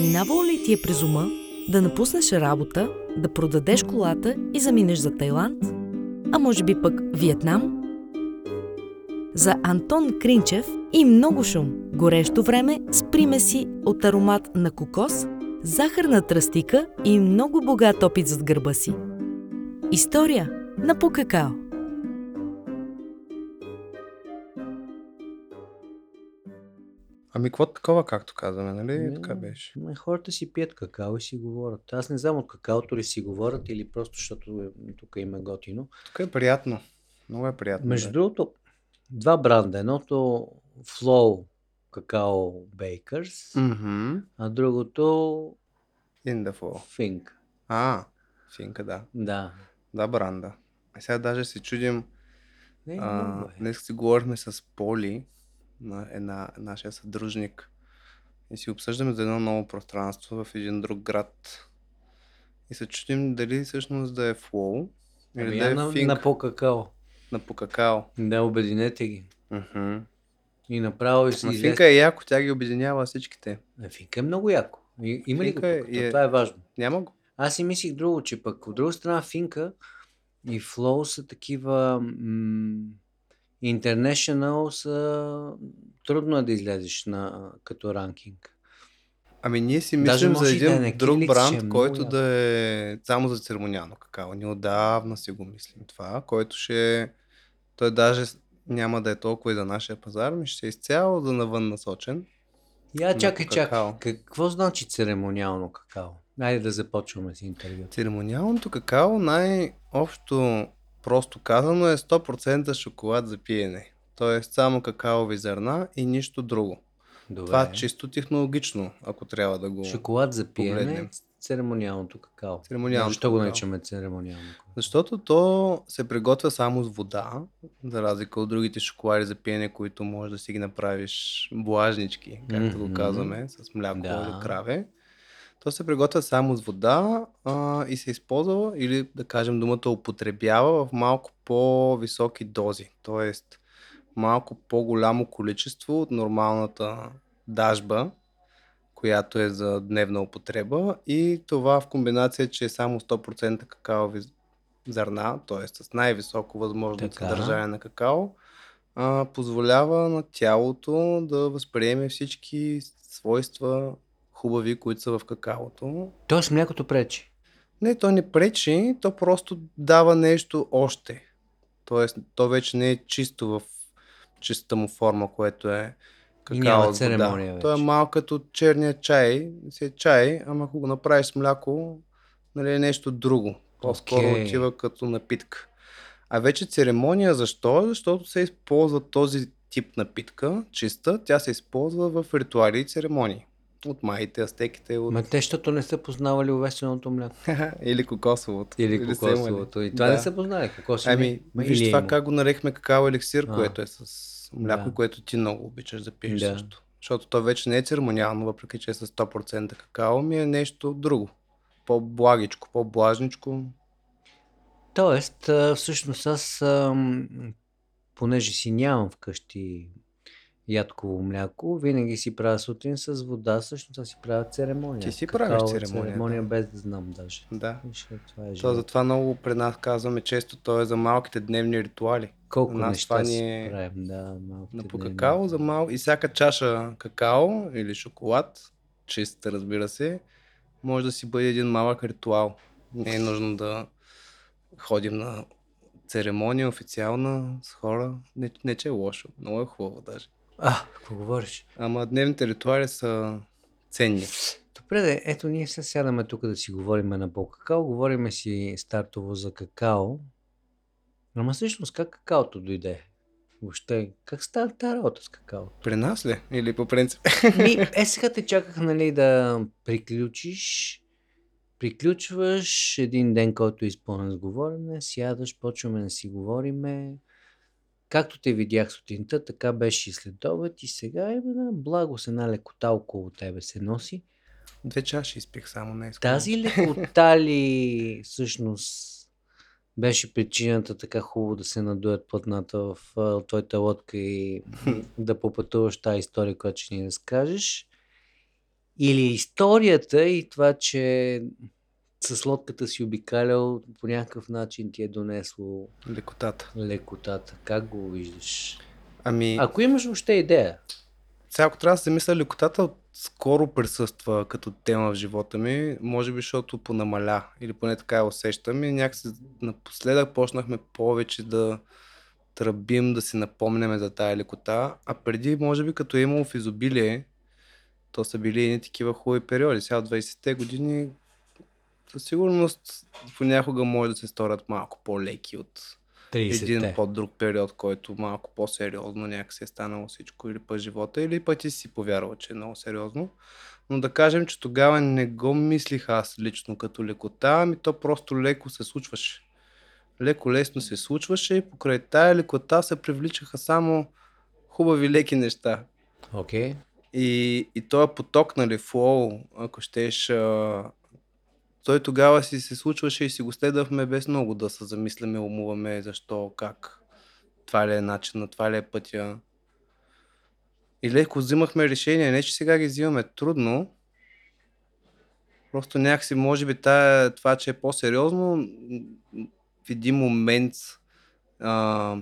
Минавало ли ти е през ума да напуснеш работа, да продадеш колата и заминеш за Тайланд? А може би пък Виетнам? За Антон Кринчев и много шум, горещо време с примеси от аромат на кокос, захарна тръстика и много богат опит зад гърба си. История на по Ами, какво такова, както казваме, нали? Не, така беше. Ме, хората си пият какао и си говорят. Аз не знам от какаото ли си говорят или просто защото е- тук им е готино. Тук е приятно. Много е приятно. Между да. другото, два бранда. Едното Flow Какао Bakers, Мгм. а другото In the fall. Fink. А, финка, да. Да. Да, бранда. А сега даже се чудим. Не, А, много е. днес си говорихме с Поли, на една, нашия съдружник. И си обсъждаме за едно ново пространство в един друг град. И се чудим дали всъщност да е флоу или Ами да е на, финк на по-какао. на по какао. Да, обединете ги. Мгм. И направо и си излез... финка е яко, тя ги обединява всичките. Е, Финка е много яко. И, има ли го е- е- Това е важно. Няма го. Аз си мислих друго, че пък от друга страна Финка и Flow са такива м- International са трудно е да излезеш на, като ранкинг. Ами ние си Даже мислим за може и да е един на друг Киликс, бранд, е много който яко. да е само за церемониално какао. Ние отдавна си го мислим това, който ще. Той даже няма да е толкова и за нашия пазар, ми ще е изцяло за навън насочен. Я чакай, чакай. Какво значи церемониално какао? Айде да започваме с интервю. Церемониалното какао най-общо просто казано е 100% шоколад за пиене. Тоест само какаови зърна и нищо друго. Добре. Това чисто технологично, ако трябва да го... Шоколад за пиене, погледнем. церемониалното какао. Церемониалното Защо го наричаме церемониално? Защото то се приготвя само с вода, за разлика от другите шоколади за пиене, които можеш да си ги направиш влажнички, както Мгм. го казваме, с мляко Да. или краве. То се приготвя само с вода а, и се използва, или да кажем думата употребява в малко по-високи дози. Тоест малко по-голямо количество от нормалната дажба, която е за дневна употреба и това в комбинация, че е само 100% какаови зърна, т.е. с най-високо възможно Така. съдържание на какао, а, позволява на тялото да възприеме всички свойства хубави, които са в какаото. Тоест млякото пречи. Не, то не пречи, то просто дава нещо още. Тоест, то вече не е чисто в чиста му форма, което е И какао няма с вода. церемония То е вече. малко като черния чай, си е чай, ама ако го направиш с мляко, нали е нещо друго. По-скоро Окей. отива като напитка. А вече церемония защо? Защото се използва този тип напитка, чиста, тя се използва в ритуали и церемонии. От майите, астеките, от... Ма те, защото не са познавали увесеното мляко. или кокосовото. Или имали. кокосовото. И това Да. не са познали. Кокосово Ами. Ма виж или е това как го нарекахме какао еликсир, А. което е с мляко, Да. което ти много обичаш да пиеш Да. също. Защото то вече не е церемониално, въпреки че е с 100% какао, ми е нещо друго. По-благичко, по-блажничко. Тоест, всъщност аз, понеже си нямам вкъщи ядково мляко, винаги си правя сутрин с вода, всъщност аз си правя церемония. Ти си Какао правиш церемония, церемония да. без да знам даже. Да. Виж, е, това е То затова много при нас казваме често, то е за малките дневни ритуали. Колко нас неща това ни е правим, да, На ти по дневни. какао за мал... и всяка чаша какао или шоколад, чист разбира се, може да си бъде един малък ритуал. Не е нужно да ходим на церемония официална с хора. Не, не че е лошо, много е хубаво даже. А, какво говориш? Ама дневните ритуали са ценни. Добре, де, ето ние сега сядаме тук да си говорим на по-какао, говориме си стартово за какао. Ама всъщност как какаото дойде? Въобще, как става тази работа с какаото? При нас ли? Или по принцип? Ми, е, сега те чаках, нали, да приключиш. Приключваш един ден, който е изпълнен с говорене, сядаш, почваме да си говориме. Както те видях сутринта, така беше и след обед и сега е една благо с една лекота около тебе се носи. Две чаши изпих само не искам. Тази лекота ли всъщност беше причината така хубаво да се надуят платната в твоята лодка и да попътуваш тази история, която ще ни разкажеш? Или историята и това, че с лодката си обикалял по някакъв начин ти е донесло Лекотата. лекотата? Как го виждаш? Ами, Ако имаш въобще идея. сега ако трябва да се мисля, лекотата скоро присъства като тема в живота ми, може би защото понамаля, или поне така я усещам и някакси напоследък почнахме повече да тръбим, да си напомняме за тая лекота, а преди, може би, като е имало в изобилие, то са били едни такива хубави периоди. Сега от 20-те години със сигурност понякога може да се сторят малко по-леки от 30-те. един по-друг период, който малко по-сериозно някакси е станало всичко или по живота, или пък ти си повярвал, че е много сериозно. Но да кажем, че тогава не го мислих аз лично като лекота, ами то просто леко се случваше. Леко лесно се случваше и покрай тая лекота се привличаха само хубави леки неща. Окей. И, и този поток, нали, флоу, ако щеш, а, той тогава си се случваше и си го следвахме без много да се замисляме, умуваме защо, как, това ли е начинът, това ли е пътя. И леко взимахме решения, не че сега ги взимаме трудно, просто някакси, може би, тая, това, че е по-сериозно, в един момент, а,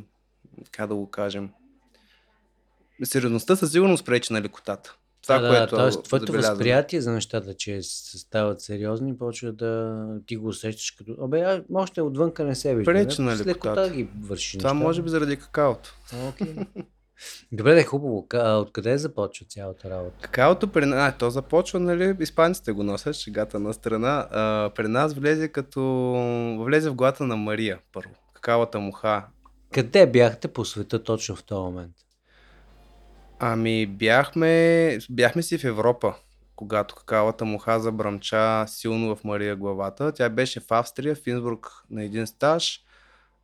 как да го кажем, сериозността със сигурност пречи на лекотата. Това, да, което т.е. твоето възприятие за нещата, че стават сериозни, почва да ти го усещаш като... Абе, а, още отвънка не се вижда. Пречи на лекота ги върши Това нещата. може би заради какаото. Окей. Добре, да е хубаво. Откъде започва цялата работа? Какаото при нас, то започва, нали, испанците го носят, шегата на страна. А, при нас влезе като, влезе в главата на Мария първо. Какавата муха. Къде бяхте по света точно в този момент? Ами бяхме, бяхме си в Европа, когато какавата муха забръмча силно в Мария главата. Тя беше в Австрия, в Инсбрук на един стаж.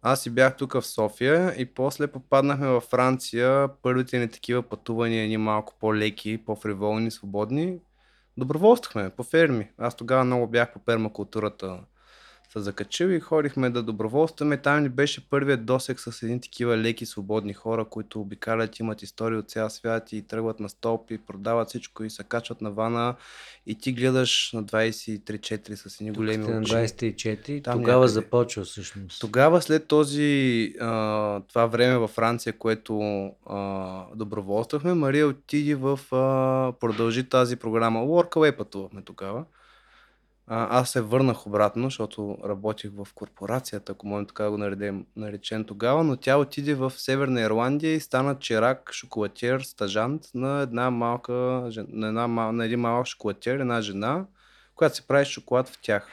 Аз си бях тук в София и после попаднахме във Франция. Първите ни такива пътувания, ни малко по-леки, по-фриволни, свободни. Доброволствахме по ферми. Аз тогава много бях по пермакултурата се закачил и ходихме да доброволстваме. Там ни беше първият досек с едни такива леки, свободни хора, които обикалят, имат истории от цял свят и тръгват на столб и продават всичко и се качват на вана и ти гледаш на 23-4 с едни Тук големи сте на очи. 24, Там тогава някъде. започва всъщност. Тогава след този, а, това време във Франция, което а, доброволствахме, Мария отиде в, а, продължи тази програма. Workaway пътувахме тогава. А, аз се върнах обратно, защото работих в корпорацията, ако можем така да го наредем, наречем тогава, но тя отиде в Северна Ирландия и стана чирак, шоколатиер, стажант на една малка, на, една, на един малък шоколатиер, една жена, която се прави шоколад в тях.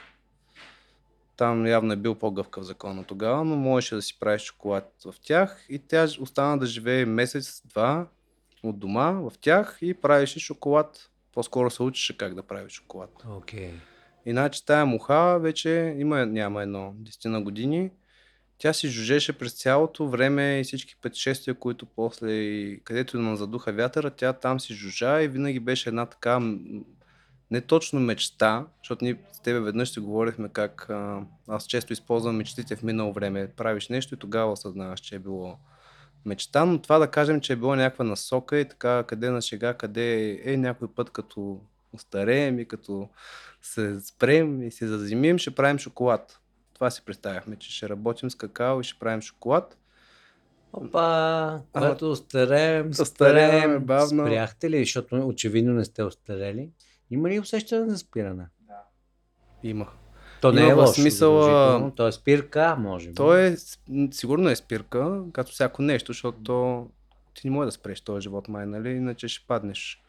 Там явно е бил по-гъвкав закона тогава, но можеше да си прави шоколад в тях и тя остана да живее месец-два от дома в тях и правеше шоколад. По-скоро се учеше как да прави шоколад. Окей. Иначе тая муха вече има, няма едно 10 на години. Тя си жужеше през цялото време и всички пътешествия, които после, и където да задуха вятъра, тя там си жужа и винаги беше една така, не точно мечта, защото ние с тебе веднъж си говорихме как а, аз често използвам мечтите в минало време. Правиш нещо и тогава осъзнаваш, че е било мечта, но това да кажем, че е било някаква насока и така къде на шега, къде е, е някой път като остареем и като се спрем и се заземим, ще правим шоколад. Това си представяхме, че ще работим с какао и ще правим шоколад. Опа, когато остареем, Остаряваме спрем, бавно. спряхте ли, защото очевидно не сте остарели? Има ли усещане за спиране? Има. То не Има е лошо, смисъл. То е спирка, може би. То е, сигурно е спирка, като всяко нещо, защото то, ти не можеш да спреш този живот, май, нали? Иначе ще паднеш.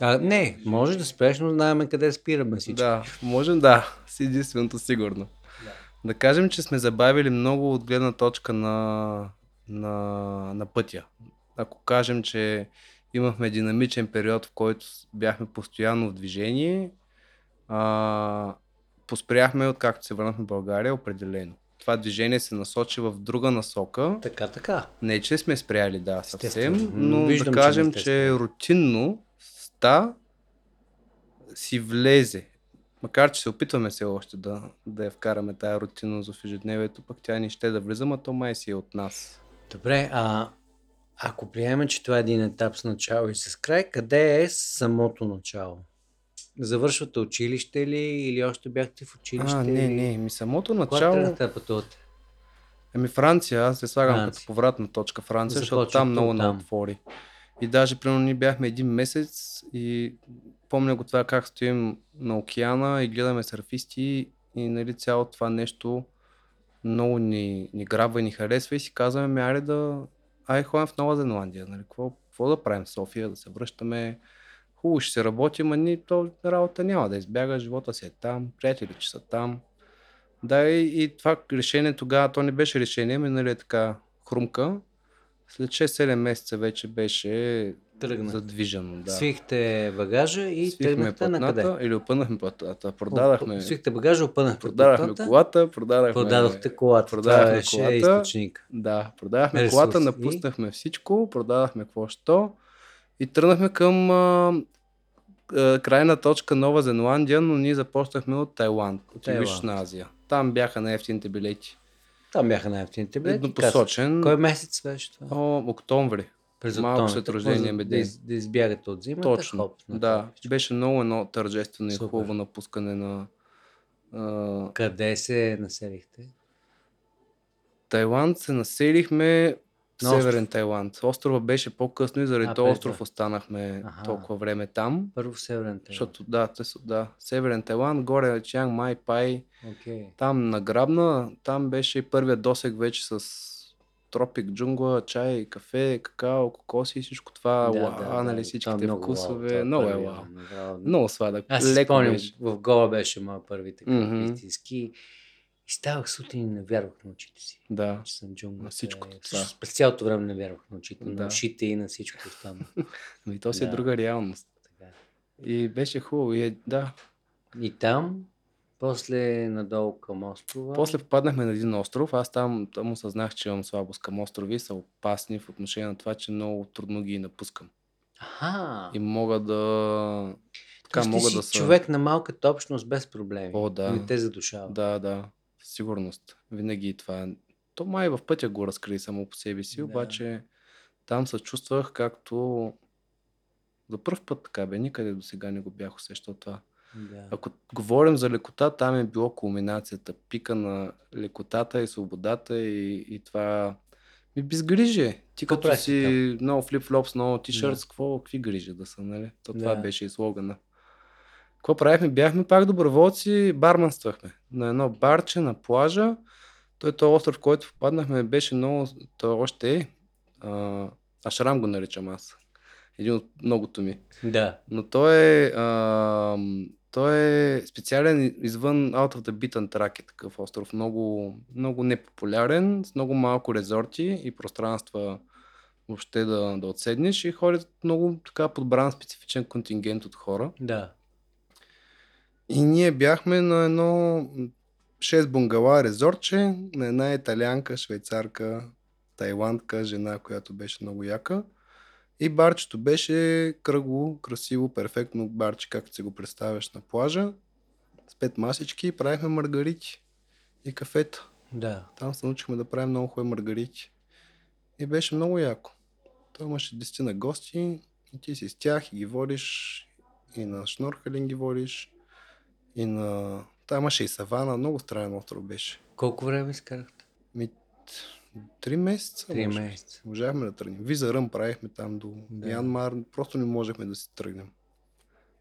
А, не, може да спреш, но знаем къде спираме всички. Да, можем да, с единственото сигурно. Да. да кажем, че сме забавили много от гледна точка на, на, на пътя. Ако кажем, че имахме динамичен период, в който бяхме постоянно в движение, а, поспряхме откакто се върнахме в България определено. Това движение се насочи в друга насока. Така, така. Не, че сме спряли, да, съвсем, Естествено. но Виждам, да че кажем, че, спряли. рутинно ста си влезе. Макар, че се опитваме все още да, да я вкараме тая рутинност в ежедневието, пък тя ни ще да влиза, а то май си е от нас. Добре, а ако приемем, че това е един етап с начало и с край, къде е самото начало? Завършвате училище ли или още бяхте в училище? А, не, не, ми самото Кога начало... тръгнахте да пътувате? Ами Франция, аз се слагам Франция. като повратна точка Франция, защото Започвате там много не оттам. отвори. И даже, примерно, ние бяхме един месец и помня го това как стоим на океана и гледаме сърфисти и нали цялото това нещо много ни, ни грабва и ни харесва и си казваме, ми айде да... Ай, ходим в Нова Зеландия, нали? Какво, какво да правим в София, да се връщаме? Хубаво ще се работи, ама ни то работа няма да избяга, живота си е там, приятели че са там. Да, и, и това решение тогава, то не беше решение, ами нали е така хрумка. След 6-7 месеца вече беше Тръгнахте. задвижено. Да. Свихте багажа и Свихме тръгнахте на къде? или опънахме платната. Продадахме, Свихте багажа, опънахте продадахме платната, колата, продадахме... продадохте колата. продадахме това колата. източник. Да, продадахме Ресурс. колата, И? напуснахме всичко, продадахме какво що и тръгнахме към а, а, крайна точка Нова Зеландия, но ние започнахме от Тайланд, от. Югоизточна Азия. Там бяха най-ефтините билети. Там бяха най-ефтините билети. Еднопосочен. Кой месец беше това? О, октомври. През малко след за- ми да, из, да избягате от зимата. Точно. Хоп, да, това. беше много едно тържествено и хубаво напускане на а, Къде се населихте? Тайланд. Се населихме На Северен Тайланд. Острова беше по-късно и заради А, този остров това. останахме Аха. толкова време там. Първо в Северен Тайланд. Защото да, те са, да, Северен Тайланд, горе Чанг Май Пай, Окей. там награбна, там беше и първият досег вече с тропик, джунгла, чай, кафе, какао, кокоси и всичко това, да, уа, нали, Това всичките много вкусове, много е вау. Много сладък, Аз леко спомням, беше. в Гола беше моя първи така Мгм. истински. И ставах сутрин и не вярвах на очите си. Да, Че съм джунгла. На това. Всъщност, През цялото време не вярвах на очите, Да. на ушите и на всичко останало. но и то си е Да. друга реалност. Така. И беше хубаво, и е, да. И там, после надолу към острова. После попаднахме на един остров, аз там, там осъзнах, че имам слабост към острови, са опасни в отношение на това, че много трудно ги напускам. Аха. И мога да... Така, мога си да са... човек на малката общност без проблеми. О, да. Не те задушава. Да, да, сигурност. Винаги това. е- То май в пътя го разкри само по себе си, Да. обаче там се чувствах както за първ път така бе, никъде до сега не го бях усещал това. Да. Ако говорим за лекота, там е било кулминацията, пика на лекотата и свободата и, и това ми безгрижие. Ти Какво като си много флип-флопс, много тишъртс, Да. какво, какви грижи да са, нали? То това Да. беше и слогана. Какво правихме? Бяхме пак доброволци, барманствахме на едно барче на плажа. Той този остров, в който попаднахме, беше много... Той още е. А, Ашрам го наричам аз. Един от многото ми. да. Но той е, а, той е специален извън Out of the Beaten Track е такъв остров. Много, много непопулярен, с много малко резорти и пространства въобще да, да отседнеш и ходят много така подбран специфичен контингент от хора. Да. И ние бяхме на едно 6 бунгала резорче, на една италианка, швейцарка, тайландка, жена, която беше много яка. И барчето беше кръгло, красиво, перфектно барче, както си го представяш на плажа. С пет масички правихме маргарити и кафета. Да. Там се научихме да правим много хубави маргарити. И беше много яко. Той имаше 10 на гости и ти си с тях и ги водиш и на шнорхелин ги водиш и на... Та имаше и савана, много странен остров беше. Колко време изкарахте? Ми, три месеца. Три може месеца. Можахме да тръгнем. Виза Ръм правихме там до Да. да. Янмар. Просто не можехме да си тръгнем.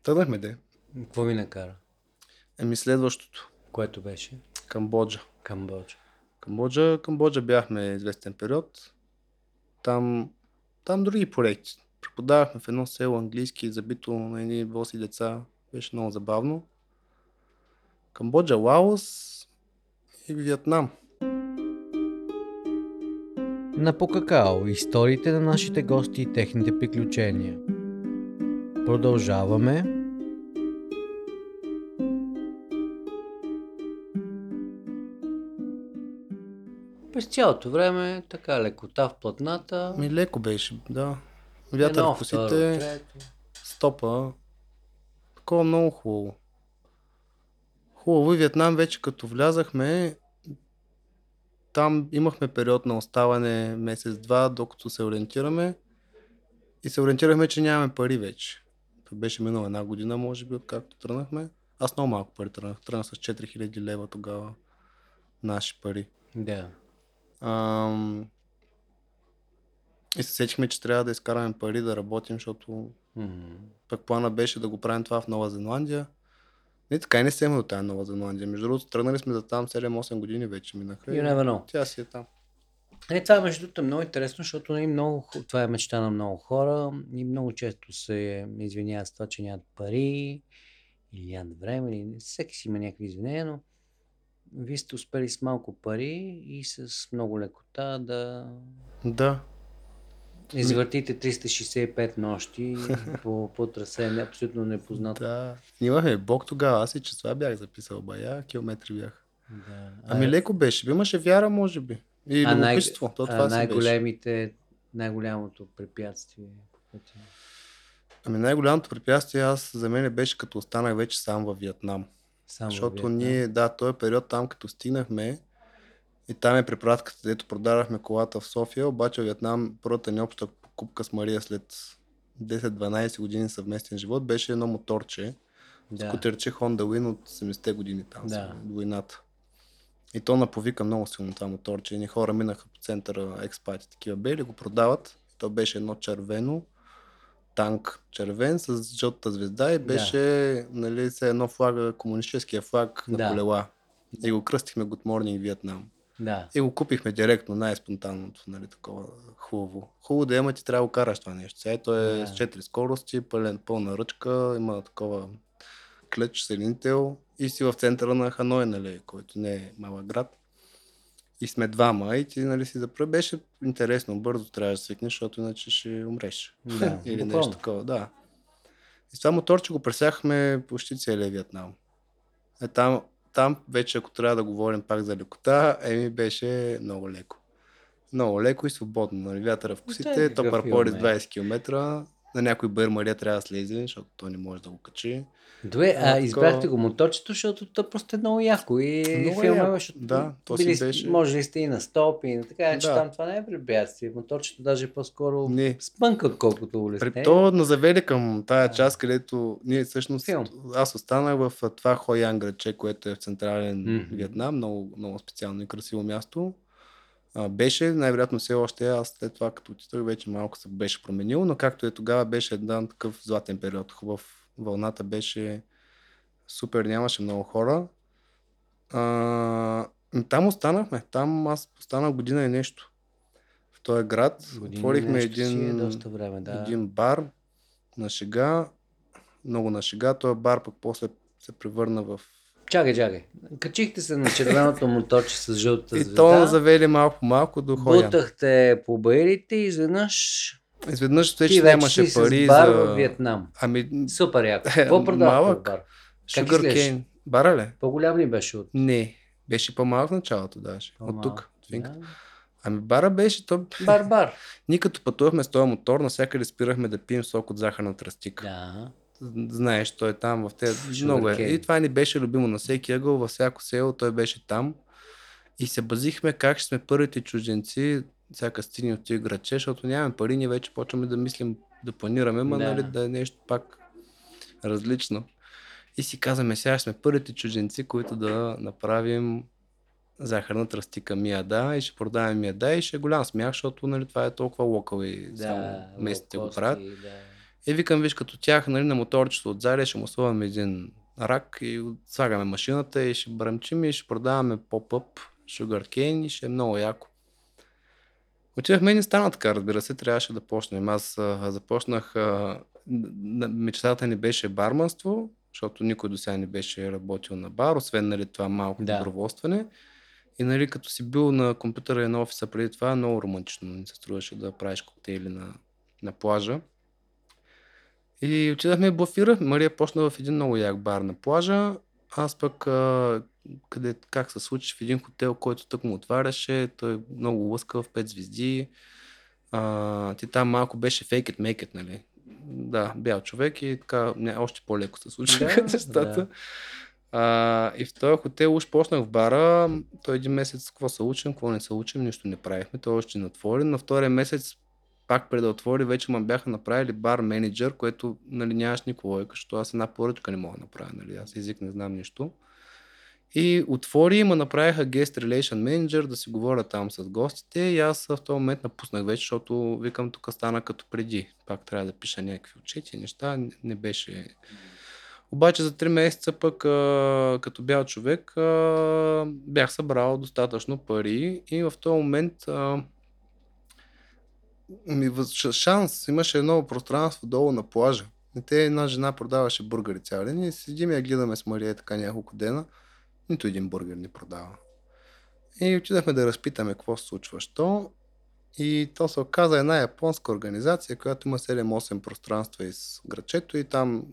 Тръгнахме де. Какво ви накара? Еми следващото. Което беше? Камбоджа. Камбоджа. Камбоджа, Камбоджа бяхме известен период. Там, там други проекти. Преподавахме в едно село английски, забито на едни боси деца. Беше много забавно. Камбоджа, Лаос и Виетнам. на Покакао историите на нашите гости и техните приключения. Продължаваме. През цялото време така лекота в платната. Ми леко беше, да. Вятър едно, в косите, второ, стопа. Такова много хубаво. Хубаво и Виетнам вече като влязахме, там имахме период на оставане месец-два, докато се ориентираме. И се ориентирахме, че нямаме пари вече. Това беше минала една година, може би, откакто тръгнахме. Аз много малко пари тръгнах. Тръгнах с 4000 лева тогава. Наши пари. Да. Ам... И се сетихме, че трябва да изкараме пари да работим, защото Мгм. пък плана беше да го правим това в Нова Зеландия. Не, така и не сме от тази Нова Зеландия. Между другото, тръгнали сме за там 7-8 години вече минаха. You never know. Тя си е там. Е, това между другото е много интересно, защото нали, много, това е мечта на много хора и много често се извиняват с това, че нямат пари или нямат време, или всеки си има някакви извинения, но вие сте успели с малко пари и с много лекота да Да. Извъртите 365 нощи по, по трасе, не, абсолютно непознато. Да. Имахме Бог тогава. Аз и числа бях записал бая, километри бях. Да. Ами леко беше. Имаше вяра, може би. И а най-. То а това беше. най-големите, най-голямото препятствие по пътя. Ами най-голямото препятствие аз за мен беше като останах вече сам във Виетнам. Във Защото Виетнам. ние, да, този период там, като стигнахме, и там е препратката, дето продавахме колата в София, обаче в Виетнам първата ни обща покупка с Мария след 10-12 години съвместен живот беше едно моторче, да. скутерче Honda Win от 70-те години там, Да. да. войната. И то наповика много силно това моторче. Едни хора минаха по центъра експати, такива бели, го продават. То беше едно червено, танк червен с жълта звезда и Да. беше нали, се едно флага, комунистическия флаг на Да. колела. И го кръстихме Good Morning Vietnam. Да. И го купихме директно, най-спонтанното, нали, такова хубаво. Хубаво да има, ти трябва да го караш това нещо. Сега той е Да. с 4 скорости, пълен, пълна ръчка, има такова клъч, селинител и си в центъра на Ханой, нали, който не е малък град. И сме двама и ти, нали, си запръ. Беше интересно, бързо трябваше да свикнеш, защото иначе ще умреш. Да, Или буквално. нещо такова, да. И това моторче го пресяхме почти целия Виетнам. Е, там, там вече, ако трябва да говорим пак за лекота, еми беше много леко. Много леко и свободно. Нали, вятъра в косите, какъв то парпори с имаме? 20 км. На някой бър Мария трябва да слезе, защото той не може да го качи. Добре, а такова- избрахте го моторчето, защото то просто е много яко и Много филма, яко. защото Да, то си били беше- Може ли сте и на стоп и на така, че Да. там това не е препятствие. Моторчето даже е по-скоро Не. спънка, отколкото улесне. При то назавели към тая част, където ние всъщност... Филм. Аз останах в а, това Хоян градче, което е в централен Мгм. Виетнам. Много, много специално и красиво място. А, беше, най-вероятно все още е. Аз след това, като отидох, вече малко се беше променило, но както е тогава, беше един такъв златен период. Хубав. Вълната беше супер, нямаше много хора. А, там останахме. Там аз останах година и нещо. В този град Година отворихме един, е доста време, да. един бар на шега. Много на шега. Този бар пък после се превърна в... Чакай, чакай. Качихте се на червеното моторче с жълтата И звезда. то завели малко малко до Хоян. Бутахте по барите и изведнъж Изведнъж вече вече нямаше пари бар за... в Виетнам. Ами, Супер яко. Е, Какво малък. бар? Cane. Бара ли? По-голям ли беше от Не. Беше по-малък началото даже. По-малък? тук. от Финка. Да. Ами бара беше, то... Бар, бар. Ние като пътувахме с този мотор, навсякъде спирахме да пием сок от захарна тръстика. Да. Знаеш, той е там в тези... Много е. И това ни беше любимо на всеки ъгъл, във всяко село, той беше там. И се базихме как ще сме първите чужденци, всяка стигне от тези градче, защото нямаме пари, ние вече почваме да мислим, да планираме, ма Да. нали, да е нещо пак различно. И си казваме, сега сме първите чужденци, които да направим захарна тръстика мияда и ще продаваме мияда и ще е голям смях, защото нали, това е толкова локал и само Да. местните го правят. Да. И викам, виж, като тях, нали, на моторчето отзади ще му слагаме един рак и слагаме машината и ще бръмчим и ще продаваме поп-ъп, sugarcane и ще е много яко. Отидахме и не стана така, разбира се, трябваше да почнем. Аз а, започнах, а, мечтата ни беше барманство, защото никой до сега не беше работил на бар, освен нали, това малко Да. доброволстване. И нали, като си бил на компютъра и на офиса преди това, много романтично ми се струваше да правиш коктейли на, на плажа. И отидахме и блафирахме. Мария почна в един много як бар на плажа. Аз пък, а, къде, как се случи, в един хотел, който тък му отваряше, той е много лъскав, 5 звезди. А, ти там малко беше fake it, make it, нали? Да, бял човек и така не, още по-леко се случиха Да, нещата. да. А, и в този хотел уж почнах в бара. Той един месец какво се учим, какво не се учим, нищо не правихме. Той още не отвори. На втория месец пак преди отвори, вече ме бяха направили бар менеджер, което нали, нямаш никаква логика, защото аз една поръчка не мога да направя. Нали? Аз език не знам нищо. И отвори и ме направиха guest relation manager да си говоря там с гостите и аз в този момент напуснах вече, защото викам тук стана като преди. Пак трябва да пиша някакви отчети, неща. Не- беше... Обаче за 3 месеца пък като бял човек бях събрал достатъчно пари и в този момент ми шанс, имаше едно пространство долу на плажа. И те една жена продаваше бургери цял ден и седим и я гледаме с Мария така няколко дена. Нито един бургер не продава. И отидахме да разпитаме какво се случва, що. И то се оказа една японска организация, която има 7-8 пространства из грачето и там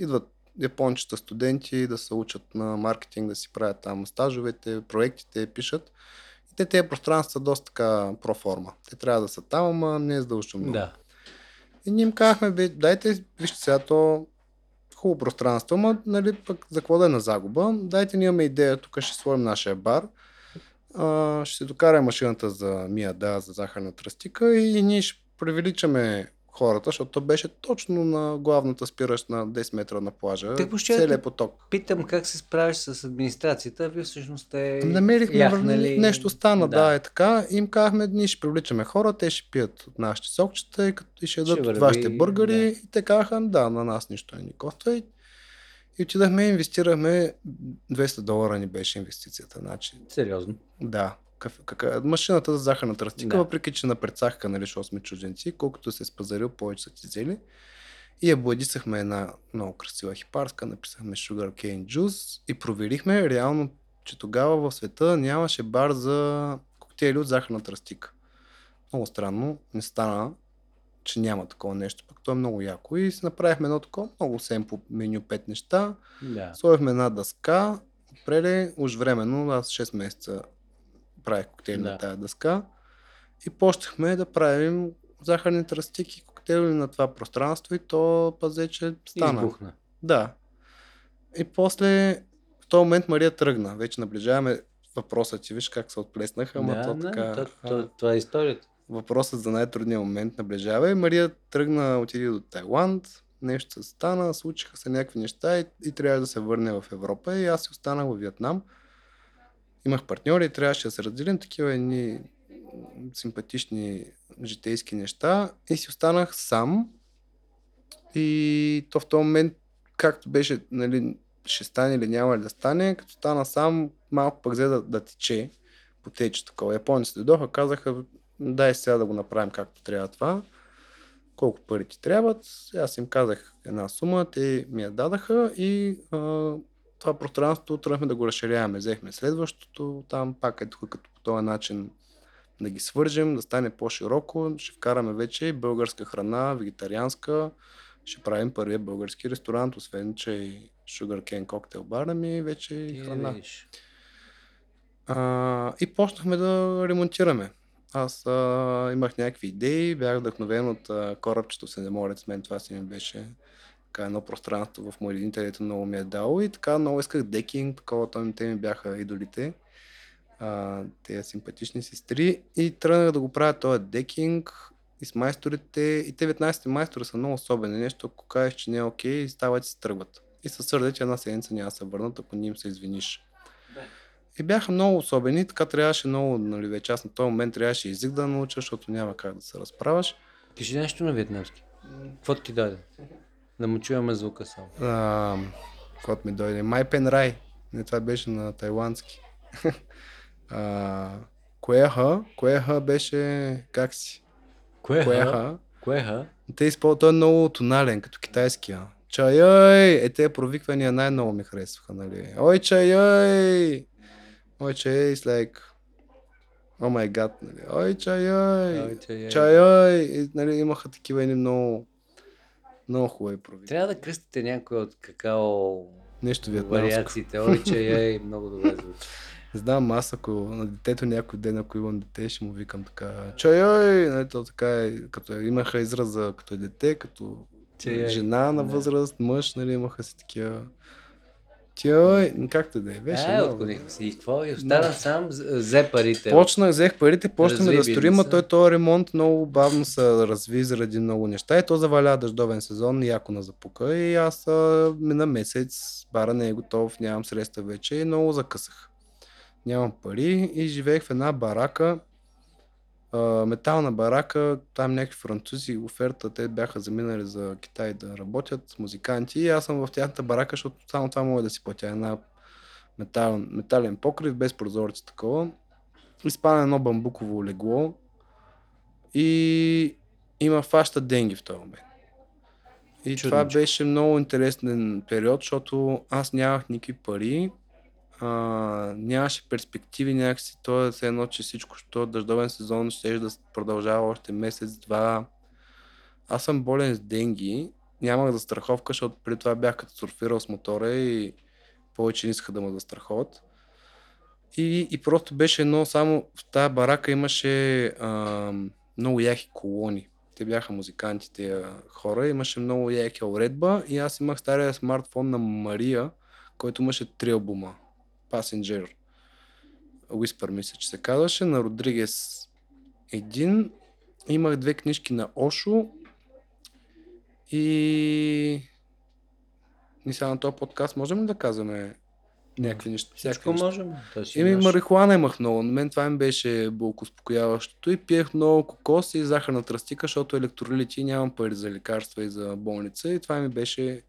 идват япончета студенти да се учат на маркетинг, да си правят там стажовете, проектите, пишат. Те тези пространства са доста така проформа. Те трябва да са там, ама не е задължително. Да. И ние им казахме, бе, дайте, вижте сега, то хубаво пространство, ама нали, пък за какво да е на загуба? Дайте ни имаме идея, тук ще сложим нашия бар, а, ще се докара машината за Мия, да, за захарна тръстика и ние ще привеличаме хората, защото то беше точно на главната спиращ на 10 метра на плажа. Те въобще- целият поток. Питам как се справиш с администрацията, вие всъщност сте Намерихме яхнали... нещо стана, да. да, е така. Им казахме, ние ще привличаме хора, те ще пият от нашите сокчета и, като, и ще ядат върви, вашите бъргари. да. И те казаха, да, на нас нищо не ни коства. И, и отидахме инвестирахме 200 долара ни беше инвестицията. Значи, Сериозно. да. Кафе, кака, машината за захарна тръстика, Да. въпреки че на предсахка, нали, защото сме чужденци, колкото се е спазарил, повече са ти взели. И я бладисахме една много красива хипарска, написахме Sugar Cane Juice и проверихме реално, че тогава в света нямаше бар за коктейли от захарна тръстика. Много странно, не стана, че няма такова нещо, пък то е много яко. И си направихме едно такова много семпл меню, пет неща. Да. Сложихме една дъска, отпред уж временно, аз 6 месеца правих коктейли Да. на тази дъска и почнахме да правим захарни тръстики, коктейли на това пространство и то пазе, че стана. Избухна. Да. И после в този момент Мария тръгна. Вече наближаваме въпроса ти, виж как се отплеснаха, ама да, то да, така... то, то, това е историята. въпросът за най-трудния момент наближава и Мария тръгна, отиде до Тайланд, нещо се стана, случиха се някакви неща и, и трябва да се върне в Европа и аз си останах в Виетнам. Имах партньори трябваше да се разделим такива едни симпатични житейски неща и си останах сам и то в този момент, както беше, нали, ще стане или няма ли да стане, като стана сам, малко пък взе да, да тече по тече такова. Японците дойдоха, казаха, дай сега да го направим както трябва това. Колко пари ти трябват. Аз им казах една сума, те ми я дадаха и а, това пространство тръгнахме да го разширяваме. Взехме следващото, там пак е тук като по този начин да ги свържем, да стане по-широко. Ще вкараме вече българска храна, вегетарианска. Ще правим първия български ресторант, освен че и Sugar Cane коктейл бара ми вече и Ти храна. А, и почнахме да ремонтираме. Аз а, имах някакви идеи, бях вдъхновен от а, корабчето Сенеморец, мен това си ми беше така едно пространство в моите където много ми е дало и така много исках декинг, такова там те ми бяха идолите, а, тези симпатични сестри и тръгнах да го правя този декинг и с майсторите и те 19 майстора са много особени, нещо ако кажеш, че не е окей, стават и се тръгват. И се сърдят, че една седмица няма да се върнат, ако не им се извиниш. И бяха много особени, така трябваше много, нали, вече аз на този момент трябваше език да науча, защото няма как да се разправяш. Кажи нещо на вьетнамски. Какво ти дойде? Да му чуваме звука само. А, Каквото ми дойде. Май Пен Рай. Не, това беше на тайландски. а, Коеха, Коеха беше как си? Кое Коеха. Кое Те използват, той е много тонален, като китайския. Чайой! Е, те провиквания най-много ми харесваха, нали? Ой, чайой! Ой, чай is like О май гад, нали? Ой, чай, ой, Ой, чай, ой. чай, ой. И, нали, имаха такива едни много, много хубави провини. Трябва да кръстите някой от какао Нещо вариациите. Ой, че ей, много добре звучи. Знам, аз ако на детето някой ден, ако имам дете, ще му викам така, чай, ой, нали, то така е, като имаха израза като е дете, като Чай, жена на възраст, мъж, нали, имаха си такива. Ой, както да е, беше. Е, много. отклонихме се. И какво? И остана сам, з- взе парите. Почнах, взех парите, почнахме да строим, а той този ремонт много бавно се разви заради много неща и то заваля дъждовен сезон, яко на запука и аз а, мина месец, бара не е готов, нямам средства вече и много закъсах. Нямам пари и живеех в една барака, а, метална барака, там някакви французи, оферта, те бяха заминали за Китай да работят, музиканти и аз съм в тяхната барака, защото само това мога да си платя една метален, метален покрив, без прозорци такова. Изпада едно бамбуково легло и има фаща денги в този момент. И това Чудничко. беше много интересен период, защото аз нямах никакви пари, а, нямаше перспективи някакси. То е все едно, че всичко, що дъждовен сезон ще да продължава още месец-два. Аз съм болен с денги, нямах застраховка, защото преди това бях като сурфирал с мотора и повече не искаха да ме застраховат. И, и просто беше едно, само в тази барака имаше а, много яки колони. Те бяха музиканти, тези хора. Имаше много яки уредба и аз имах стария смартфон на Мария, който имаше три албума. Passenger. Whisper мисля, че се казваше. На Родригес един. Имах две книжки на Ошо и... И сега на този подкаст можем ли да казваме някакви неща? Всичко неща? можем. Еми, марихуана имах много. На мен това ми беше болко успокояващото и пиех много кокос и захарна тръстика, защото електролити нямам пари за лекарства и за болница и това ми беше...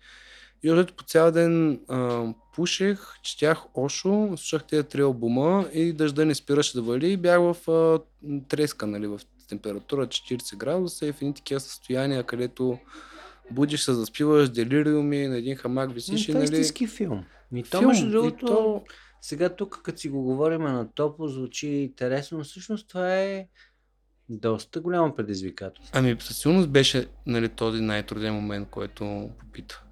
Още по цял ден а, пушех, четях Ошо, слушах тези три албума и дъжда не спираше да вали и бях в а, треска, нали, в температура 40 градуса и в едни такива състояния, където будиш се, заспиваш, делириуми, на един хамак висиш и, това е нали... истински филм. И то, между другото, то- сега тук, като си го говорим на топло, звучи интересно, но всъщност това е доста голямо предизвикателство. Ами със сигурност беше нали, този най-труден момент, който попита.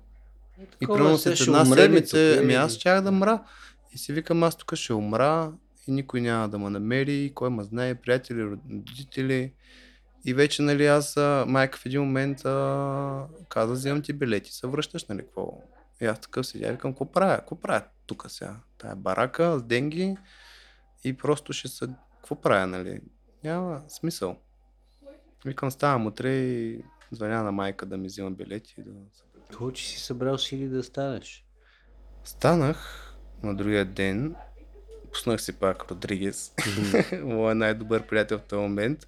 И примерно се, след една седмица, ами аз щях да мра. И си викам, аз тук ще умра и никой няма да ме намери, кой ме знае, приятели, родители. И вече, нали, аз, майка в един момент а, каза, вземам ти билети, се връщаш, нали, какво? И аз такъв седя викам, какво правя? Какво правя тук сега? Тая барака с денги и просто ще се... Какво правя, нали? Няма смисъл. Викам, ставам утре и звъня на майка да ми взима билети. и Да... Хубаво, че си събрал сили да станеш. Станах на другия ден, пуснах си пак Родригес, моят най-добър приятел в този момент.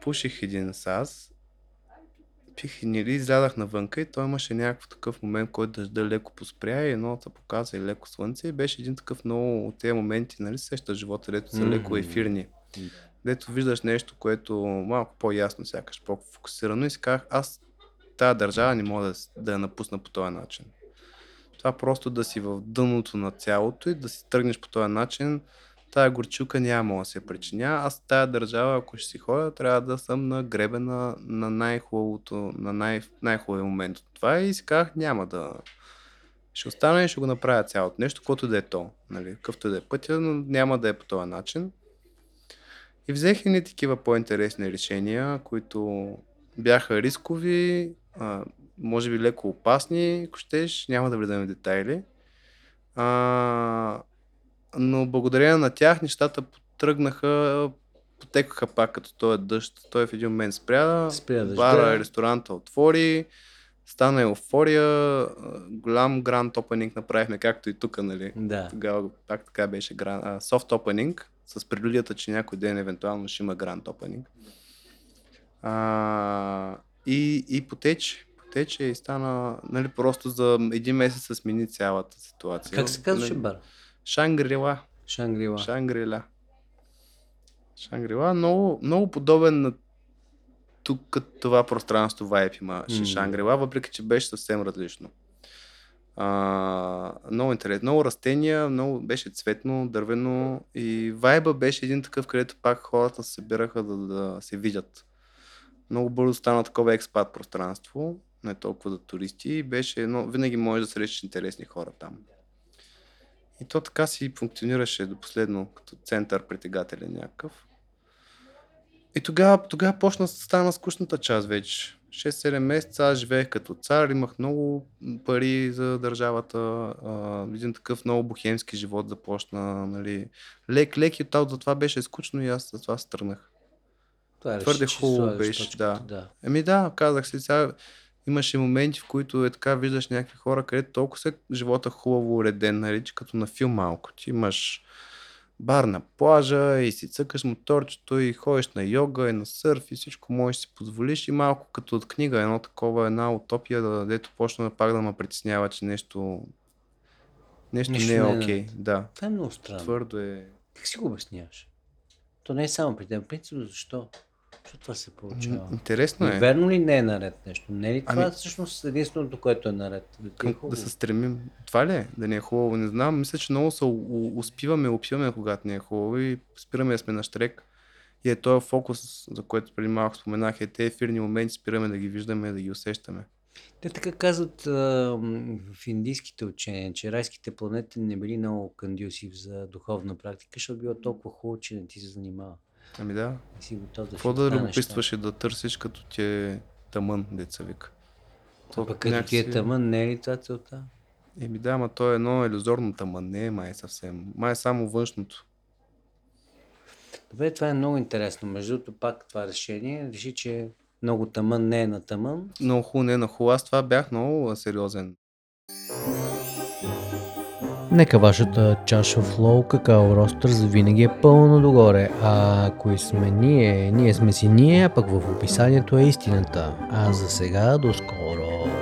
Пуших един сас, пих и нали, излязах навънка и той имаше някакъв такъв момент, който дъжда леко поспря и едно се показа и леко слънце. И беше един такъв много от тези моменти, нали, сеща живота, дето са леко ефирни. Дето виждаш нещо, което малко по-ясно сякаш, по-фокусирано. И си казах, аз тази държава не мога да, я напусна по този начин. Това просто да си в дъното на цялото и да си тръгнеш по този начин, тая горчилка няма да се причиня. Аз тая държава, ако ще си ходя, трябва да съм на гребена на най-хубавото, на най- най-хубавия момент това и си казах, няма да... Ще остана и ще го направя цялото нещо, което да е то. Нали? Какъвто да е пътя, но няма да е по този начин. И взех и такива по-интересни решения, които бяха рискови, а, може би леко опасни, ако щеш, няма да влизаме в детайли. А, но благодарение на тях нещата потръгнаха, потекаха пак като този дъжд. Той в един момент спря, Спря дъжда. бара, ресторанта отвори, стана еуфория, голям гранд опенинг направихме, както и тук, нали? Да. Тогава пак така беше soft opening, с прелюдията, че някой ден евентуално ще има гранд opening. А, и, и потече, потече и стана, нали, просто за един месец се смени цялата ситуация. Как се казваше Нали, бар? Шангрила. Шангрила. Шангрила. Шангрила, много, много подобен на тук като това пространство вайп имаше М. Шангрила, въпреки че беше съвсем различно. А, много интересно. Много растения, много беше цветно, дървено и вайба беше един такъв, където пак хората се събираха да, да се видят. Много бързо стана такова експат пространство, не толкова за туристи. и Беше едно, винаги можеш да срещаш интересни хора там. И то така си функционираше до последно, като център притегателен някакъв. И тогава, тогава почна стана скучната част вече. 6-7 месеца аз живеех като цар, имах много пари за държавата, а, един такъв много бухемски живот започна, нали. Лек, лек и това беше скучно и аз за това се тръгнах. Това Твърде реши, че хубаво слагаш беше, точката, да. да. Еми да, казах си сега, имаше моменти, в които е така, виждаш някакви хора, където толкова се живота хубаво уреден, нали, че като на филм малко. Ти имаш бар на плажа и си цъкаш моторчето и ходиш на йога и на сърф и всичко можеш си позволиш и малко като от книга, едно такова, една утопия, да, дето почна пак да ме притеснява, че нещо, нещо Нещо не е е окей. наред. Да, Това е много странно. твърдо е. Как си го обясняваш? То не е само при теб. Принцип, защо? Защо това се получава? Интересно И е. верно ли не е наред нещо? Не е ли това Ами- всъщност единственото, което е наред? Е към, да хубаво. се стремим. Това ли е? Да ни е хубаво? Не знам. Мисля, че много се успиваме, опиваме, когато ни е хубаво и спираме да сме на штрек. И е този фокус, за който преди малко споменах, е тези ефирни моменти, спираме да ги виждаме, да ги усещаме. Те така казват а, в индийските учения, че райските планети не били много кандюсив за духовна практика, защото било толкова хубаво, че не ти се занимава. Ами да. Не си готов да Какво да любопитстваш и да търсиш, като ти е тъмън, деца вика. А пък като ти е тъмън, не е ли това целта? Еми да, ама то е едно иллюзорно тъмън, не е май съвсем. Май е само външното. Добре, това е много интересно. Между другото, пак това решение реши, че много тъмън не е на тъмън. Много хубаво, не е на хубаво. Аз това бях много сериозен. Нека вашата чаша флоу какао ростър завинаги е пълно догоре. А кои сме ние? Ние сме си ние, а пък в описанието е истината. А за сега до скоро.